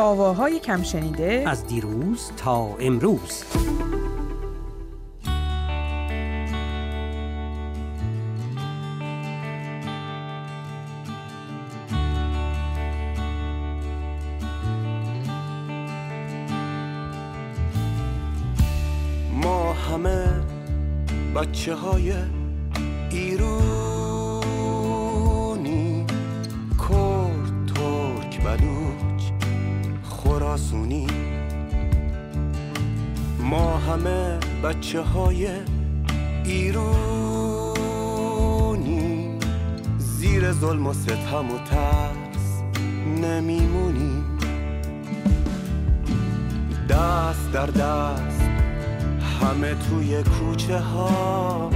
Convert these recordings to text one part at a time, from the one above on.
آواهای کم شنیده از دیروز تا امروز. ما همه بچه های خراسونی ما همه بچه های ایرونی زیر ظلم و ستم و ترس نمیمونیم دست در دست همه توی کوچه ها.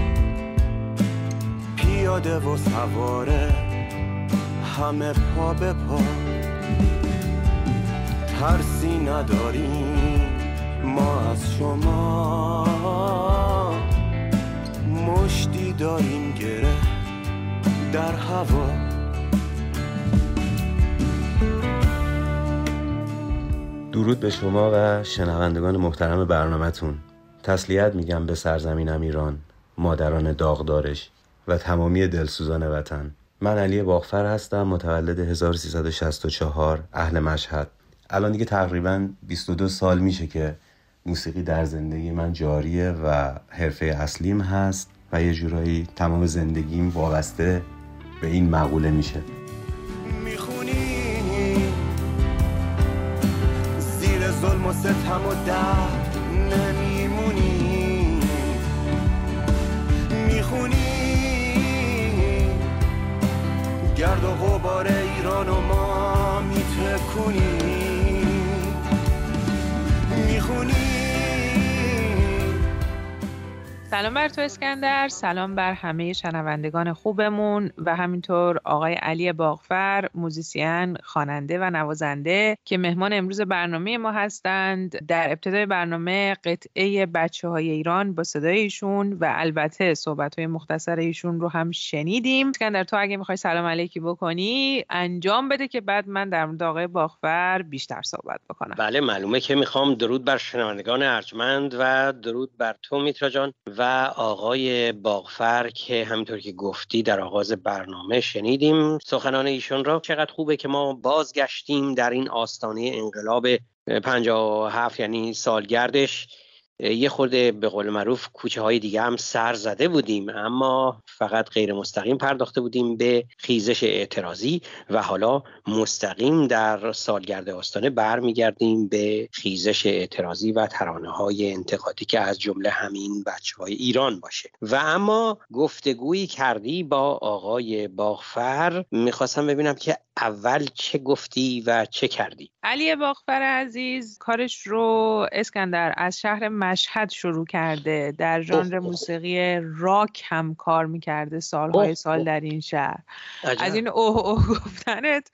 پیاده و سواره همه پا به پا. ترسی نداریم. ما از شما مشتی داریم گره در هوا. درود به شما و شنوندگان محترم برنامهتون. تسلیت میگم به سرزمینم ایران مادران داغدارش و تمامی دلسوزان وطن. من علی باغفر هستم متولد 1364 اهل مشهد. الان دیگه تقریبا 22 سال میشه که موسیقی در زندگی من جاریه و حرفه اصلیم هست و یه جورایی تمام زندگیم وابسته به این مقوله میشه. می‌خونی؟ زیر ظلم و ستم و درد سلام بر تو اسکندر. سلام بر همه شنوندگان خوبمون و همینطور آقای علی باغفر موزیسین خواننده و نوازنده که مهمان امروز برنامه ما هستند. در ابتدای برنامه قطعه بچه های ایران با صدای ایشون و البته صحبت های مختصر ایشون رو هم شنیدیم. اسکندر تو اگه می‌خوای سلام علیکی بکنی انجام بده که بعد من در مورد آقای باغفر بیشتر صحبت بکنم. بله معلومه که می‌خوام درود بر شنوندگان ارجمند و درود بر تو میترا جان و آقای باغفر که همینطور که گفتی در آغاز برنامه شنیدیم. سخنان ایشون را چقدر خوبه که ما بازگشتیم در این آستانه انقلاب 57 یعنی سالگردش. یه خورده به قول معروف کوچه های دیگه هم سر زده بودیم اما فقط غیر مستقیم پرداخته بودیم به خیزش اعتراضی و حالا مستقیم در سالگرد آستانه برمیگردیم به خیزش اعتراضی و ترانه های انتقادی که از جمله همین بچه های ایران باشه. و اما گفتگویی کردی با آقای باغفر می‌خواستم ببینم که اول چه گفتی و چه کردی. علی باغفر عزیز کارش رو اسکندر از شهر مشهد شروع کرده در ژانر موسیقی راک هم کار می‌کرده سالهای سال. در این شهر عجب. از این اوه اوه گفتنت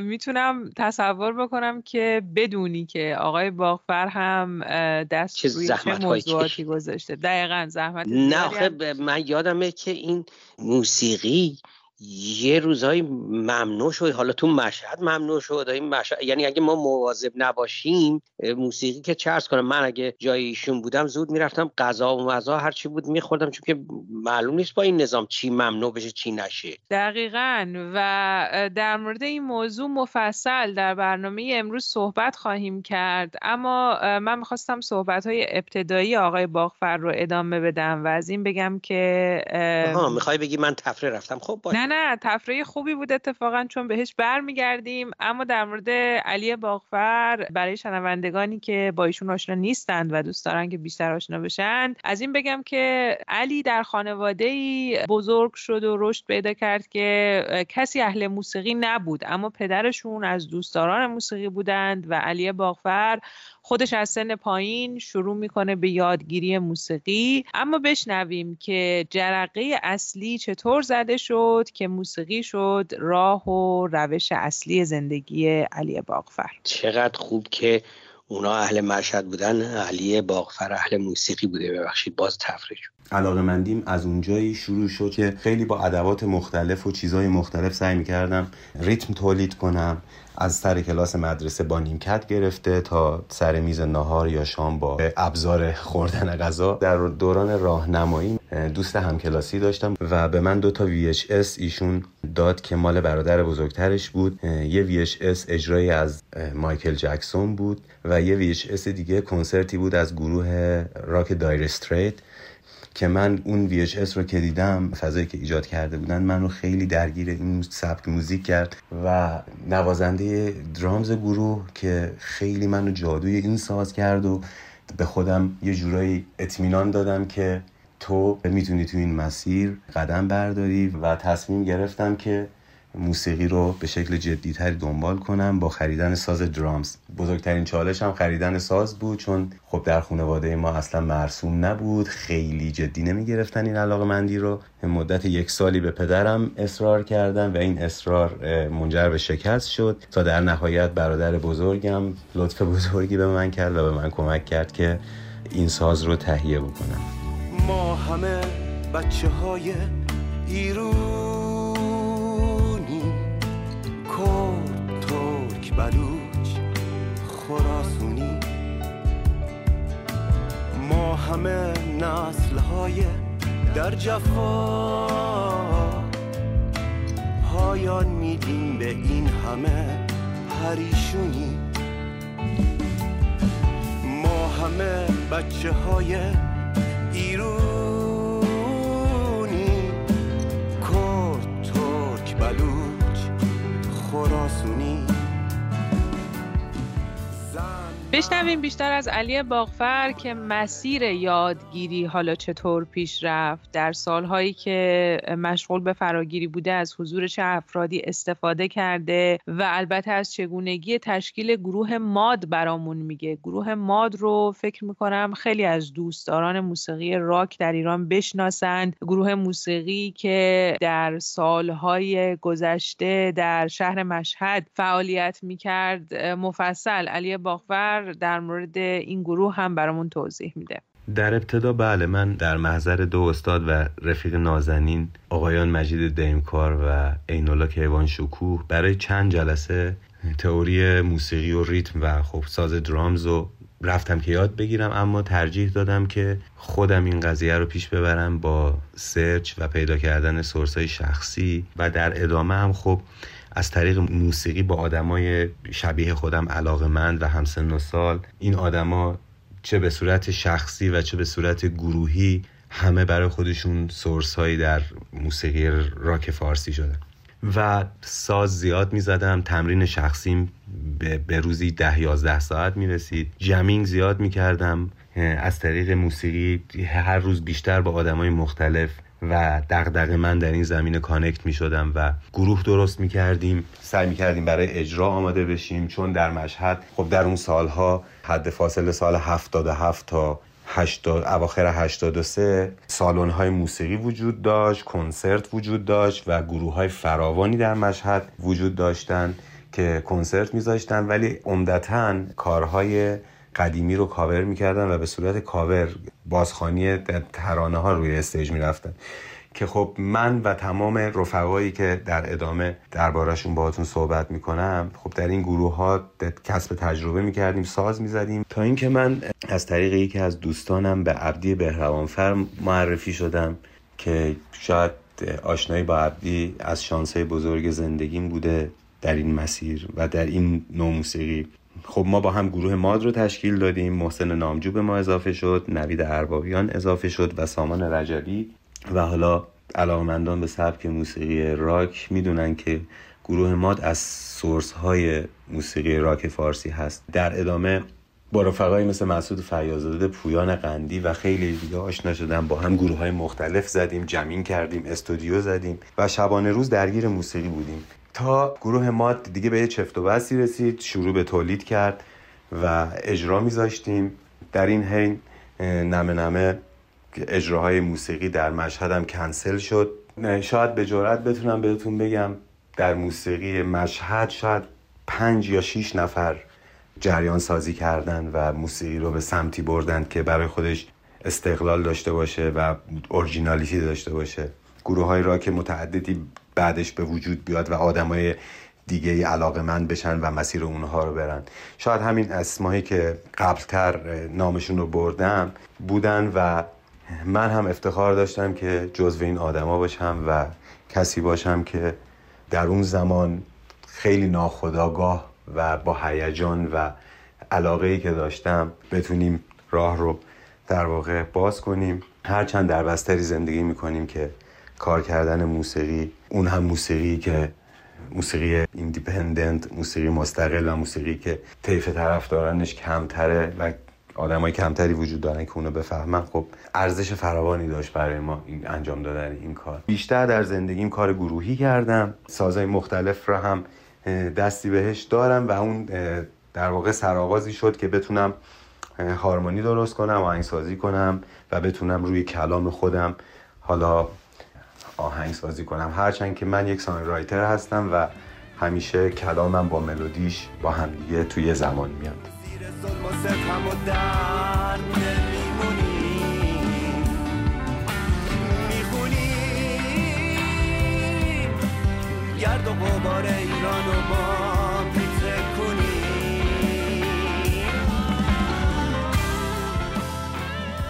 می‌تونم تصور بکنم که بدونی که آقای باغفر هم دست چه روی چه موضوعاتی. گذاشته دقیقا زحمت نه زیادی آخه هم- ب- من یادمه که این موسیقی یه روزایی ممنوع شد. حالا تو مشهد ممنوع شد. این مشهد یعنی اگه ما مواظب نباشیم موسیقی که ارز کنم. من اگه جای ایشون بودم زود می‌رفتم غذا و مزا هر چی بود میخوردم چون که معلوم نیست با این نظام چی ممنوع بشه چی نشه. دقیقا. و در مورد این موضوع مفصل در برنامه امروز صحبت خواهیم کرد. اما من می‌خواستم صحبت های ابتدایی آقای باغفر رو ادامه بدم و از این بگم که اه، ها می‌خوای بگی من تفریح رفتم. خب باشه. نه تفریح خوبی بود اتفاقا چون بهش برمیگردیم. اما در مورد علی باغفر برای شنوندگانی که با ایشون آشنا نیستند و دوست دارن که بیشتر آشنا بشن از این بگم که علی در خانواده ای بزرگ شد و رشد پیدا کرد که کسی اهل موسیقی نبود. اما پدرشون از دوستداران موسیقی بودند و علی باغفر خودش از سن پایین شروع می‌کنه به یادگیری موسیقی. اما بشنویم که جرقه اصلی چطور زده شد که موسیقی شد راه و روش اصلی زندگی علی باغفر. چقدر خوب که اونا اهل مشهد بودن. علی باغفر اهل موسیقی بوده. ببخشید باز تفریح شد. علاقه مندیم از اونجایی شروع شد که خیلی با ادوات مختلف و چیزهای مختلف سعی می‌کردم ریتم تولید کنم. از سر کلاس مدرسه با نیمکت گرفته تا سر میز نهار یا شام با ابزار خوردن غذا. در دوران راهنمایی دوست همکلاسی داشتم و به من دو تا VHS ایشون داد که مال برادر بزرگترش بود. یه VHS اجرایی از مایکل جکسون بود و یه VHS دیگه کنسرتی بود از گروه راک دایر استریت. که من اون VHS رو که دیدم فضایی که ایجاد کرده بودن منو خیلی درگیر این سبک موزیک کرد و نوازنده درامز گروه که خیلی منو جادوی این ساز کرد و به خودم یه جورایی اطمینان دادم که تو می‌تونی تو این مسیر قدم برداری و تصمیم گرفتم که موسیقی رو به شکل جدیتری دنبال کنم با خریدن ساز درامز. بزرگترین چالش هم خریدن ساز بود چون خب در خانواده ما اصلا مرسوم نبود. خیلی جدی نمی گرفتن این علاقه مندی رو مدت یک سالی به پدرم اصرار کردم و این اصرار منجر به شکست شد. تا در نهایت برادر بزرگم لطف بزرگی به من کرد و به من کمک کرد که این ساز رو تهیه بکنم. ما همه بچه های ایرون بلوچ خراسونی. ما همه نسل های در جفا پایان میدیم به این همه پریشونی. ما همه بچه های ایرونی. کرد ترک بلوچ خراسونی. بشنویم بیشتر از علی باغفر که مسیر یادگیری حالا چطور پیش رفت در سالهایی که مشغول به فراگیری بوده از حضور چه افرادی استفاده کرده و البته از چگونگی تشکیل گروه ماد برامون میگه. گروه ماد رو فکر می‌کنم خیلی از دوستداران موسیقی راک در ایران بشناسند. گروه موسیقی که در سالهای گذشته در شهر مشهد فعالیت می‌کرد مفصل. علی باغفر در مورد این گروه هم برامون توضیح میده. در ابتدا بله من در محضر دو استاد و رفیق نازنین آقایان مجید دیمکار و اینولا کیوان شکوه برای چند جلسه تئوری موسیقی و ریتم و خب ساز درامز رو رفتم که یاد بگیرم اما ترجیح دادم که خودم این قضیه رو پیش ببرم با سرچ و پیدا کردن سورس های شخصی و در ادامه هم خب از طریق موسیقی با آدمای شبیه خودم علاقه مند و همسن و سال این آدما چه به صورت شخصی و چه به صورت گروهی همه برای خودشون سورس هایی در موسیقی راک فارسی شدن. و ساز زیاد می زدم تمرین شخصیم به روزی ده یازده ساعت می رسید جمینگ زیاد می کردم از طریق موسیقی هر روز بیشتر با آدمای مختلف و دغدغه من در این زمینه connect می شدم و گروه درست می کردیم سعی می کردیم برای اجرا آماده بشیم چون در مشهد خب در اون سالها حد فاصله سال 77 تا 80 اواخر 83 سالن های موسیقی وجود داشت کنسرت وجود داشت و گروه های فراوانی در مشهد وجود داشتند که کنسرت میذاشتن. ولی عمدتا کارهای قدیمی رو کاور می‌کردن و به صورت کاور بازخانی ترانه ها روی استیج می‌رفتن. که خب من و تمام رفقایی که در ادامه دربارشون باهاتون صحبت می‌کنم خب در این گروه ها کسب تجربه می‌کردیم ساز می‌زدیم. تا اینکه من از طریق یکی از دوستانم به عبدی بهروانفر معرفی شدم که شاید آشنایی با عبدی از شانسه بزرگ زندگیم بوده در این مسیر و در این نوع موسیقی. خب ما با هم گروه ماد رو تشکیل دادیم محسن نامجو به ما اضافه شد نوید اربابیان اضافه شد و سامان رجبی. و حالا علاقمندان به سبک موسیقی راک می‌دونن که گروه ماد از سورس های موسیقی راک فارسی هست. در ادامه با رفقایی مثل مسعود فیاضزاده پویان قندی و خیلی دیگه آشنا شدن با هم گروه های مختلف زدیم جمین کردیم استودیو زدیم و شبانه روز درگیر موسیقی بودیم. تا گروه ما دیگه به یه چفت و بستی رسید شروع به تولید کرد و اجرا میذاشتیم. در این حین نمه نمه اجراهای موسیقی در مشهد هم کنسل شد. شاید به جرات بتونم بهتون بگم در موسیقی مشهد شاید پنج یا شیش نفر جریان سازی کردن و موسیقی رو به سمتی بردن که برای خودش استقلال داشته باشه و اورجینالیتی داشته باشه. گروه های را که متعددی بعدش به وجود بیاد و آدمای دیگه ای علاقه من بشن و مسیر اونها رو برن. شاید همین اسمایی که قبلتر نامشون رو بردم بودن و من هم افتخار داشتم که جزو این آدما باشم و کسی باشم که در اون زمان خیلی ناخداگاه و با هیجان و علاقه ای که داشتم بتونیم راه رو در واقع باز کنیم. هرچند در بستری زندگی می‌کنیم که کار کردن موسیقی اون هم موسیقی که موسیقی ایندیپندنت موسیقی مستقل و موسیقی که طیف طرفدارانش کمتره و آدمای کمتری وجود دارن که اونو بفهمن. خب ارزش فراوانی داشت برای ما انجام دادن این کار. بیشتر در زندگیم کار گروهی کردم. سازهای مختلف را هم دستی بهش دارم و اون در واقع سرآغازی شد که بتونم هارمونی درست کنم آهنگسازی کنم و بتونم روی کلام خودم حالا آهنگسازی کنم. هرچند که من یک سانگ رایتر هستم و همیشه کلامم با ملودیش با همدیگه توی زمان میاد. گرد و غبار ایران و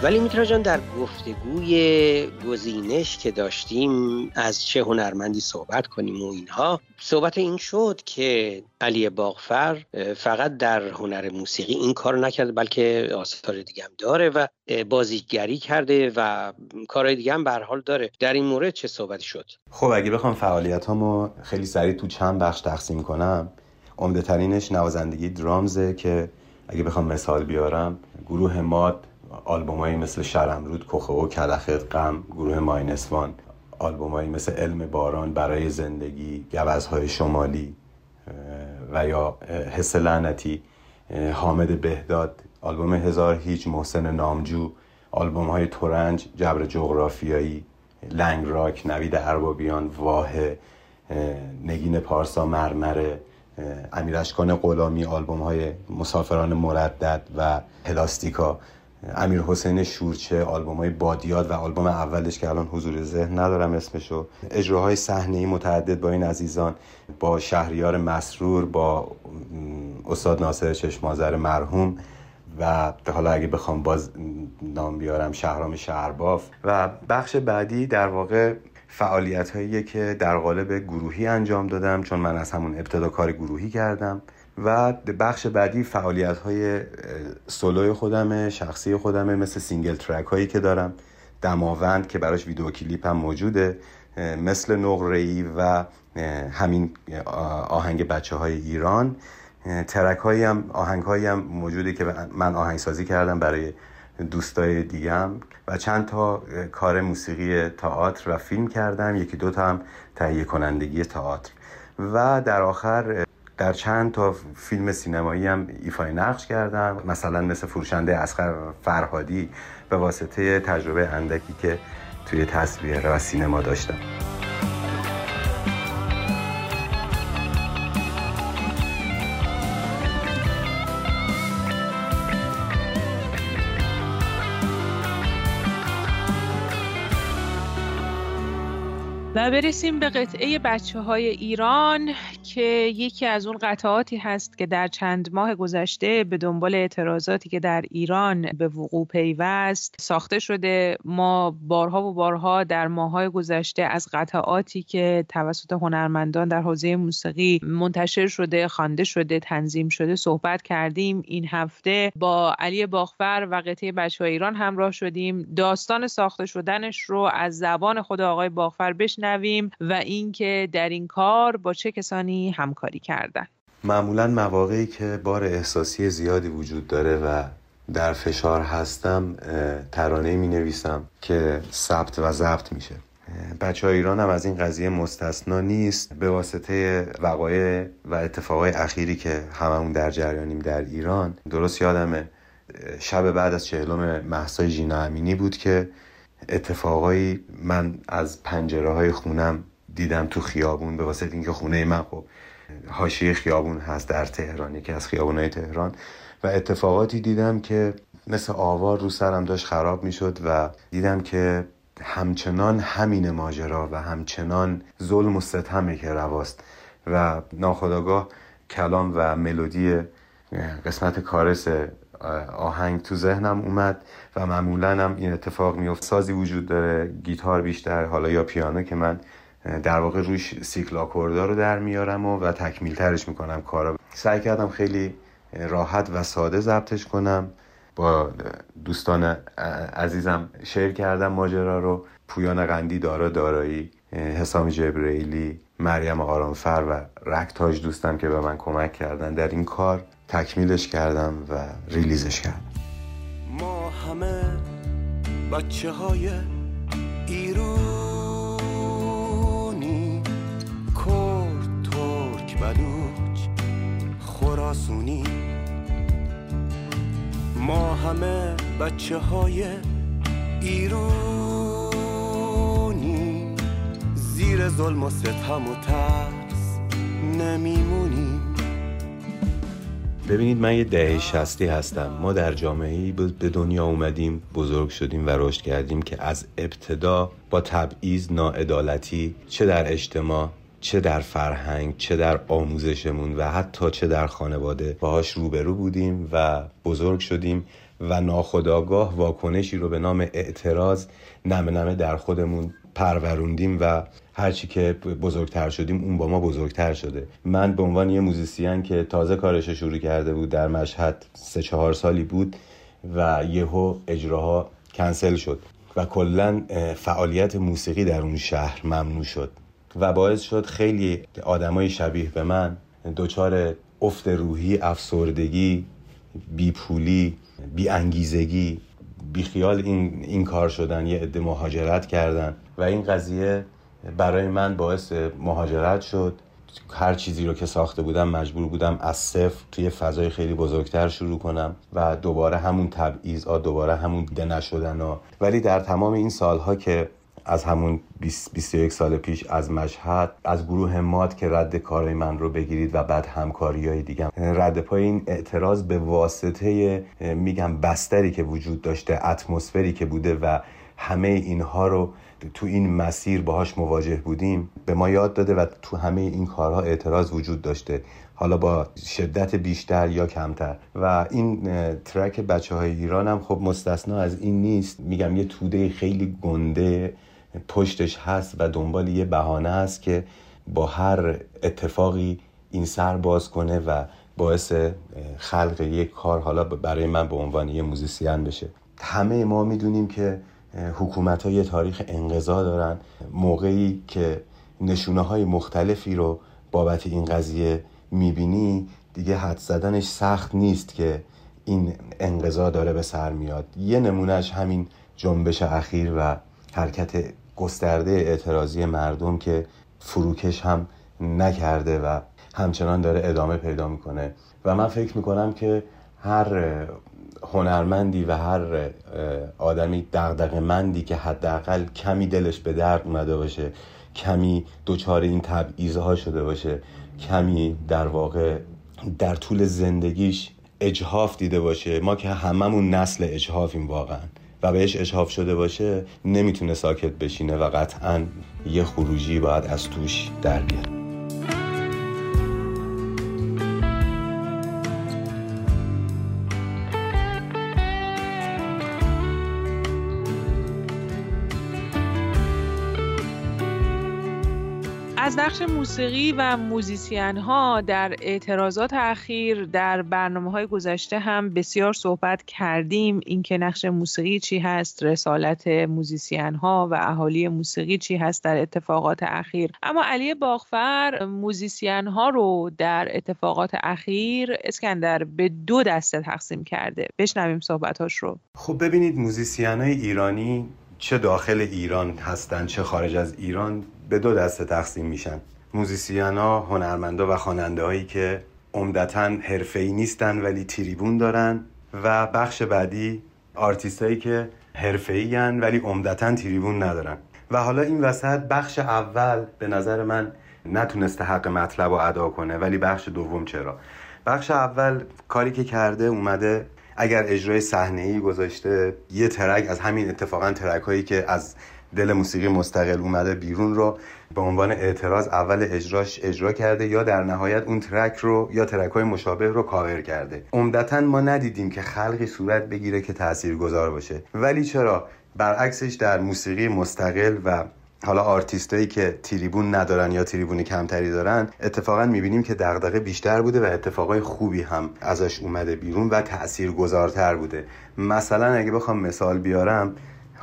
ولی میترا جان در گفتگوی گزینش که داشتیم از چه هنرمندی صحبت کنیم و اینها صحبت این شد که علی باغفر فقط در هنر موسیقی این کار نکرده بلکه آثار دیگه هم داره و بازیگری کرده و کارهای دیگه هم به حال داره. در این مورد چه صحبتی شد؟ خب اگه بخوام فعالیت هامو خیلی سریع تو چند بخش تقسیم کنم عمده ترینش نوازندگی درامزه که اگه بخوام مثال بیارم گروه ماد آلبومایی مثل شرمرود کخه و کلخت غم گروه ماینسوان آلبومایی مثل علم باران برای زندگی گوزهای شمالی و یا حس لعنتی حامد بهداد. آلبوم هزار هیچ محسن نامجو. آلبوم های تورنج جبر جغرافیایی لنگ راک نوید اربابیان واهه نگین پارسا مرمره امیرشکان غلامی. آلبوم های مسافران مردد و پلاستیکا. امیر حسین شورچه آلبوم های بادیاد و آلبوم اولش که الان حضور ذهن ندارم اسمشو. اجراهای صحنه متعدد با این عزیزان با شهریار مسرور با استاد ناصر چشمازر مرحوم و حالا اگه بخوام باز نام بیارم شهرام شعرباف. و بخش بعدی در واقع فعالیت هایی که در قالب گروهی انجام دادم چون من از همون ابتدا کار گروهی کردم. و بخش بعدی فعالیت های سولوی خودمه شخصی خودمه مثل single track هایی که دارم. دماوند که براش ویدیو کلیپ هم موجوده مثل نقره و همین آهنگ بچه های ایران. ترک هایی هم آهنگ هایی هم موجوده که من آهنگسازی کردم برای دوستای دیگم و چند تا کار موسیقی تئاتر و فیلم کردم. یکی دو تا هم تهیه کنندگی تئاتر. و در آخر در چند تا فیلم سینمایی هم ایفای نقش کردم. مثلا مثل فروشنده اسخر فرهادی به واسطه تجربه اندکی که توی تصویر و سینما داشتم. برسیم به قطعه بچه های ایران که یکی از اون قطعاتی هست که در چند ماه گذشته به دنبال اعتراضاتی که در ایران به وقوع پیوست ساخته شده. ما بارها و بارها در ماهای گذشته از قطعاتی که توسط هنرمندان در حوزه موسیقی منتشر شده خوانده شده تنظیم شده صحبت کردیم این هفته. با علی باخفر و قطعه بچه های ایران همراه شدیم. داستان ساخته شدنش رو از زبان خود آقای باخفر بشنویم. بشنویم و اینکه در این کار با چه کسانی همکاری کردن. معمولا مواقعی که بار احساسی زیادی وجود داره و در فشار هستم ترانه می نویسم که ثبت و ضبط میشه. بچه های ایران هم از این قضیه مستثنا نیست. به واسطه وقایع و اتفاقای اخیری که هممون در جریانیم در ایران درست یادمه شب بعد از چهلم محسای جینا امینی بود که اتفاقایی من از پنجره های خونم دیدم تو خیابون به واسطه اینکه خونه من خب حاشیه خیابون هست در تهران یکی از خیابون تهران. و اتفاقاتی دیدم که مثل آوار رو سرم داشت خراب می‌شد و دیدم که همچنان همین ماجرا و همچنان ظلم و ستمه که رواست و ناخداگاه کلام و ملودی قسمت کارس آهنگ تو ذهنم اومد و معمولا هم این اتفاق میفت سازی وجود داره گیتار بیشتر حالا یا پیانو که من در واقع روش سیکل آکوردا رو در میارم و, و تکمیل ترش می‌کنم کارا. سعی کردم خیلی راحت و ساده ضبطش کنم. با دوستان عزیزم شیر کردم ماجرا رو. پویان قندی دارا دارایی حسام جبرئیلی مریم آرامفر و رکتاج دوستم که به من کمک کردن در این کار. تکمیلش کردم و ریلیزش کردم. ما همه بچه های ایرونی. کرد ترک بلوچ خراسونی. ما همه بچه های ایرونی. زیر ظلم و ستم و ترس نمیمونیم. ببینید من یه دهه شستی هستم. ما در جامعه به دنیا اومدیم بزرگ شدیم و رشد کردیم که از ابتدا با تبعیض ناعدالتی چه در اجتماع چه در فرهنگ چه در آموزشمون و حتی چه در خانواده باهاش روبرو بودیم و بزرگ شدیم و ناخداگاه واکنشی رو به نام اعتراض نمه نمه در خودمون پروروندیم و هرچی که بزرگتر شدیم اون با ما بزرگتر شده. من به عنوان یه موزیسین که تازه کارش شروع کرده بود در مشهد سه چهار سالی بود و یهو اجراها کنسل شد و کلا فعالیت موسیقی در اون شهر ممنوع شد و باعث شد خیلی آدمای شبیه به من دچار افت روحی افسردگی بیپولی بی انگیزگی بی خیال این, این کار شدن یه عده مهاجرت کردن. و این قضیه برای من باعث مهاجرت شد. هر چیزی رو که ساخته بودم مجبور بودم از صفر توی فضای خیلی بزرگتر شروع کنم و دوباره همون تبعیض دوباره همون دیده نشدن ها ولی در تمام این سالها که از همون 21 سال پیش از مشهد از گروه ماد که رد کارهای من رو بگیرید و بعد همکاری های دیگم رد پای این اعتراض به واسطه میگم بستری که وجود داشته اتمسفری که بوده و همه اینها رو تو این مسیر باهاش مواجه بودیم به ما یاد داده و تو همه این کارها اعتراض وجود داشته حالا با شدت بیشتر یا کمتر. و این ترک بچه های ایران هم خب مستثنا از این نیست. میگم یه توده خیلی گنده پشتش هست و دنبال یه بهانه است که با هر اتفاقی این سر باز کنه و باعث خلق یک کار حالا برای من به عنوان یه موزیسین بشه. همه ما می‌دونیم که حکومت ها یه تاریخ انقضا دارن. موقعی که نشونه های مختلفی رو بابت این قضیه می‌بینی دیگه حد زدنش سخت نیست که این انقضا داره به سر میاد. یه نمونهش همین جنبش اخیر و حرکت گسترده اعتراضی مردم که فروکش هم نکرده و همچنان داره ادامه پیدا می‌کنه. و من فکر می‌کنم که هر هنرمندی و هر آدمی مندی که حداقل کمی دلش به درد اومده باشه کمی دچار این تبعیض شده باشه کمی در واقع در طول زندگیش اجحاف دیده باشه. ما که هممون نسل اجحافیم واقعا و بهش اجحاف شده باشه نمی‌تونه ساکت بشینه و قطعا یه خروجی باید از توش در بیاد. از نقش موسیقی و موزیسین ها در اعتراضات اخیر در برنامه های گذشته هم بسیار صحبت کردیم. اینکه نقش موسیقی چی هست رسالت موزیسین ها و اهالی موسیقی چی هست در اتفاقات اخیر. اما علی باغفر موزیسین ها رو در اتفاقات اخیر اسکندر به دو دسته تقسیم کرده. بشنویم صحبتاش رو. خب ببینید موزیسین های ایرانی چه داخل ایران هستن چه خارج از ایران. به دو دسته تقسیم میشن. موزیسین ها هنرمندا و خواننده هایی که عمدتا ای نیستن ولی تریبون دارن و بخش بعدی آرتیست هایی که ای ولی عمدتا تریبون ندارن. و حالا این وسط بخش اول به نظر من نتونسته حق مطلب رو ادا کنه ولی بخش دوم چرا؟ بخش اول کاری که کرده اومده اگر اجرای صحنه ای گذاشته یه ترک از همین اتفاقا ترک هایی که از دل موسیقی مستقل اومده بیرون رو به عنوان اعتراض اول اجراش اجرا کرده یا در نهایت اون ترک رو یا ترک های مشابه رو کاور کرده. عمدتا ما ندیدیم که خلقی صورت بگیره که تاثیرگذار باشه. ولی چرا؟ برعکسش در موسیقی مستقل و حالا آرتیستایی که تریبون ندارن یا تریبون کمتری دارن اتفاقا می‌بینیم که دغدغه بیشتر بوده و اتفاقای خوبی هم ازش اومده بیرون و تأثیر گذارتر بوده. مثلا اگه بخوام مثال بیارم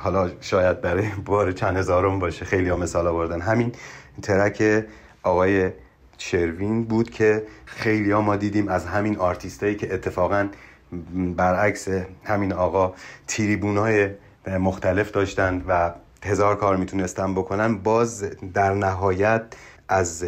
حالا شاید برای بار چند هزارم باشه خیلی ها مثال آوردن. همین ترک آقای شروین بود که خیلی ها ما دیدیم از همین آرتیستایی که اتفاقا برعکس همین آقا تریبون های مختلف داشتن و هزار کار می‌تونستن بکنن. باز در نهایت از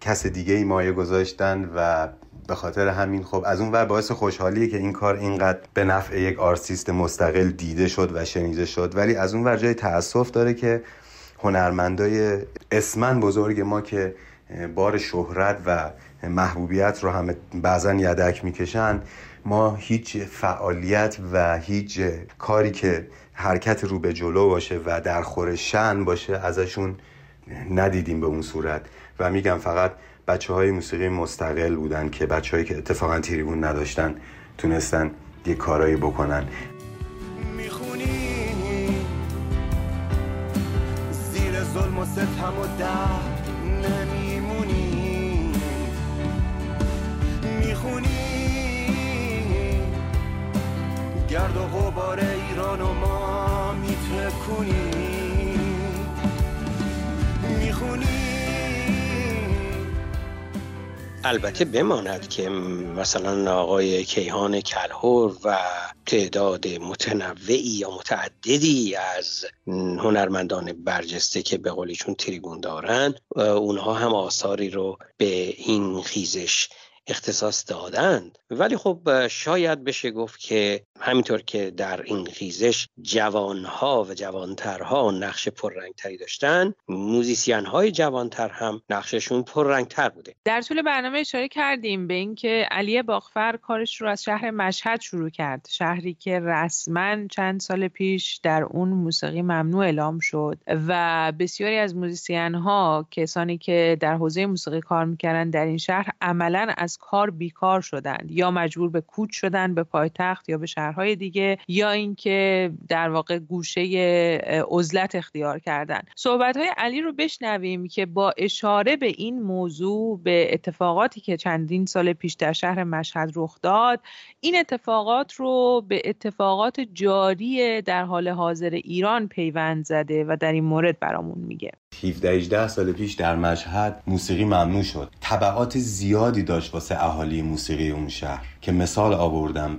کس دیگه ای مایه گذاشتن و به خاطر همین خب از اون ور باعث خوشحالیه که این کار اینقدر به نفع یک آرتیست مستقل دیده شد و شنیده شد. ولی از اون ور جای تاسف داره که هنرمندای اسماً بزرگ ما که بار شهرت و محبوبیت رو همه بعضا یدک می‌کشن ما هیچ فعالیت و هیچ کاری که حرکت رو به جلو باشه و در خور شن باشه ازشون ندیدیم به اون صورت. و میگم فقط بچه های موسیقی مستقل بودن که بچه هایی که اتفاقا تریبون نداشتن تونستن یه کارایی بکنن. می‌خونی؟ زیر ظلم و ستم و درد نمیمونی. می‌خونی؟ گرد و غبار ایران و ما میتکونی. می‌خونی؟ البته بماند که مثلا آقای کیهان کلهور و تعداد متنوعی یا متعددی از هنرمندان برجسته که به قولیشون تریبون دارن اونها هم آثاری رو به این خیزش اختصاص دادند. ولی خب شاید بشه گفت که همینطور که در این خیزش جوانها و جوانترها نقش پررنگتری داشتن موزیسین های جوانتر هم نقششون پررنگتر بوده. در طول برنامه اشاره کردیم به اینکه علی باغفر کارش رو از شهر مشهد شروع کرد. شهری که رسما چند سال پیش در اون موسیقی ممنوع اعلام شد و بسیاری از موزیسین ها کسانی که در حوزه موسیقی کار می‌کردن در این شهر عملا از کار بیکار شدند یا مجبور به کوچ شدن به پایتخت یا به شهرهای دیگه یا اینکه در واقع گوشه عزلت اختیار کردن صحبت های علی رو بشنویم که با اشاره به این موضوع به اتفاقاتی که چندین سال پیش در شهر مشهد رخ داد این اتفاقات رو به اتفاقات جاری در حال حاضر ایران پیوند زده و در این مورد برامون میگه. 17 18 سال پیش در مشهد موسیقی ممنوع شد. طبعات زیادی داشت واسه اهالی موسیقی اون شهر که مثال آوردم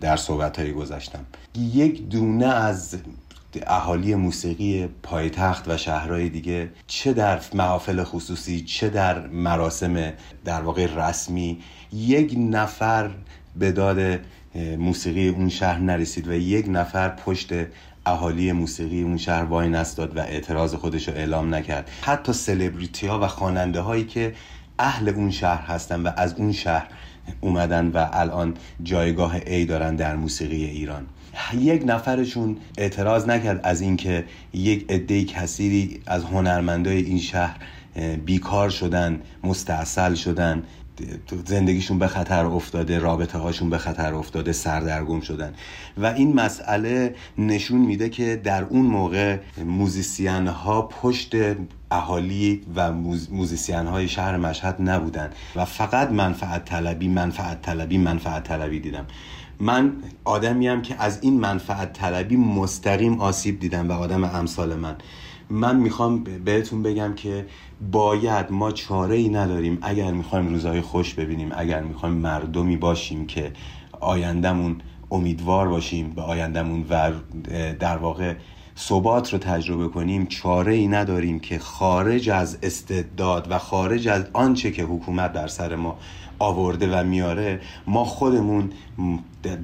در صحبت های گذشتم. یک دونه از اهالی موسیقی پایتخت و شهرهای دیگه چه در محافل خصوصی چه در مراسم در واقع رسمی یک نفر به داد موسیقی اون شهر نرسید و یک نفر پشت اهالی موسیقی اون شهر وای نستاد و اعتراض خودش رو اعلام نکرد. حتی سلبریتی ها و خواننده هایی که اهل اون شهر هستن و از اون شهر اومدن و الان جایگاه ای دارن در موسیقی ایران. یک نفرشون اعتراض نکرد از اینکه یک عده کثیری از هنرمندای این شهر بیکار شدن مستاصل شدن. زندگیشون به خطر افتاده رابطه هاشون به خطر افتاده سردرگم شدن. و این مسئله نشون میده که در اون موقع موزیسین ها پشت اهالی و موزیسین های شهر مشهد نبودن. و فقط منفعت طلبی منفعت طلبی منفعت طلبی دیدم. من آدمیم که از این منفعت طلبی مستقیم آسیب دیدم و آدم امثال من. من می‌خوام بهتون بگم که باید ما چاره ای نداریم اگر می‌خوایم روزهای خوش ببینیم اگر می‌خوایم مردمی باشیم که آیندهمون امیدوار باشیم به آیندهمون و در واقع ثبات رو تجربه کنیم چاره ای نداریم که خارج از استعداد و خارج از آنچه که حکومت در سر ما آورده و میاره ما خودمون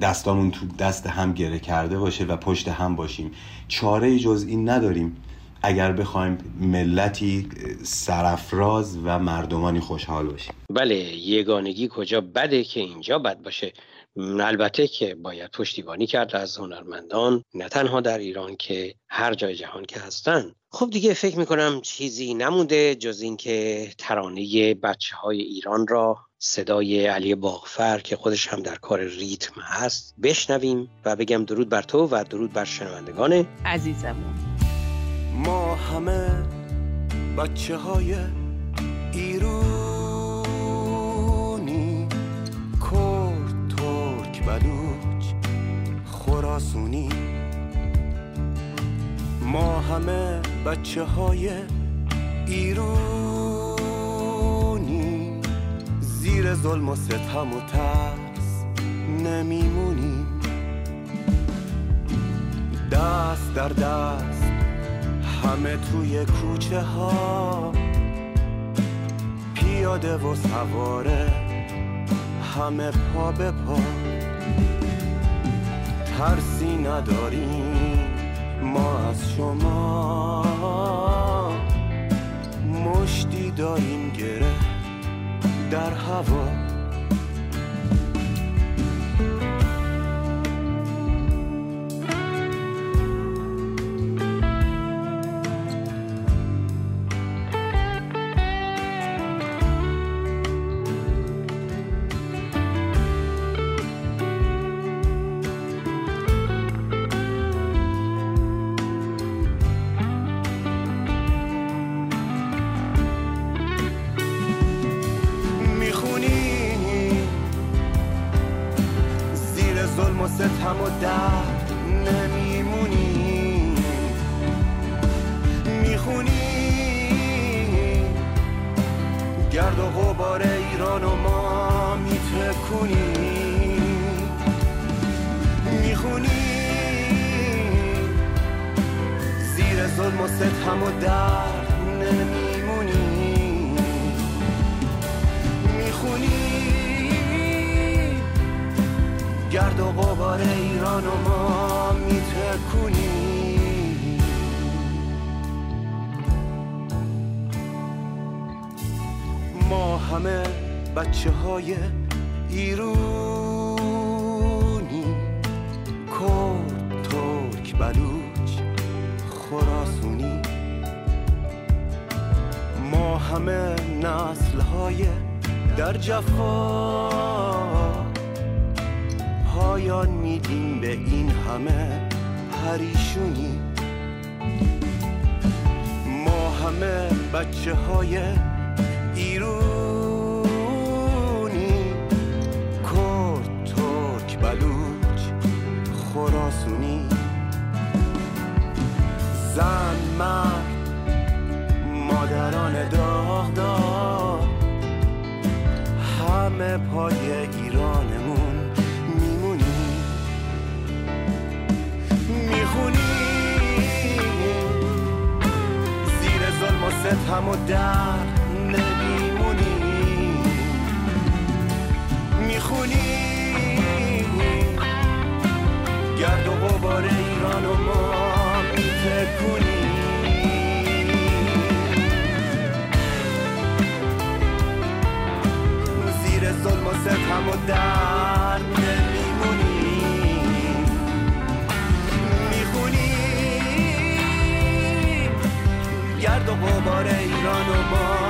دستامون تو دست هم گره کرده باشه و پشت هم باشیم. چاره ای جز این نداریم. اگر بخوایم ملتی سرفراز و مردمانی خوشحال باشیم. بله یگانگی کجا بده که اینجا بد باشه؟ البته که باید پشتیبانی کرد از هنرمندان نه تنها در ایران که هر جای جهان که هستن. خب دیگه فکر می‌کنم چیزی نمونده جز اینکه ترانه بچه های ایران را صدای علی باغفر که خودش هم در کار ریتم هست بشنویم و بگم درود بر تو و درود بر شنوندگان عزیزمون. ما همه بچه های ایرونی. کرد ترک بلوچ خراسونی. ما همه بچه های ایرونی. زیر ظلم و ستم و ترس نمیمونیم. دست در دست همه توی کوچه ها پیاده و سواره همه پا به پا. ترسی نداریم ما از شما. مشتی داریم گره در هوا. نمیمونی. می‌خونی. گرد و غبار ایران و ما میتکونی. ما همه بچه های ایرونی. کرد ترک بلوچ همه نسل های در جفا پایان میدیم به این همه پریشونی. ما همه بچه های ایرونی. کرد ترک بلوچ خراسونی. زن مرد مادران داغدار پای ایرانمون میمونی؟ می‌خونی؟ زیر ظلم و ستم و درد نمیمونی؟ می‌خونی؟ گرد و غبار ایران و ما میتکونی؟ و هم و در نمیمونی. می‌خونی. گرد و ایرانو ایران و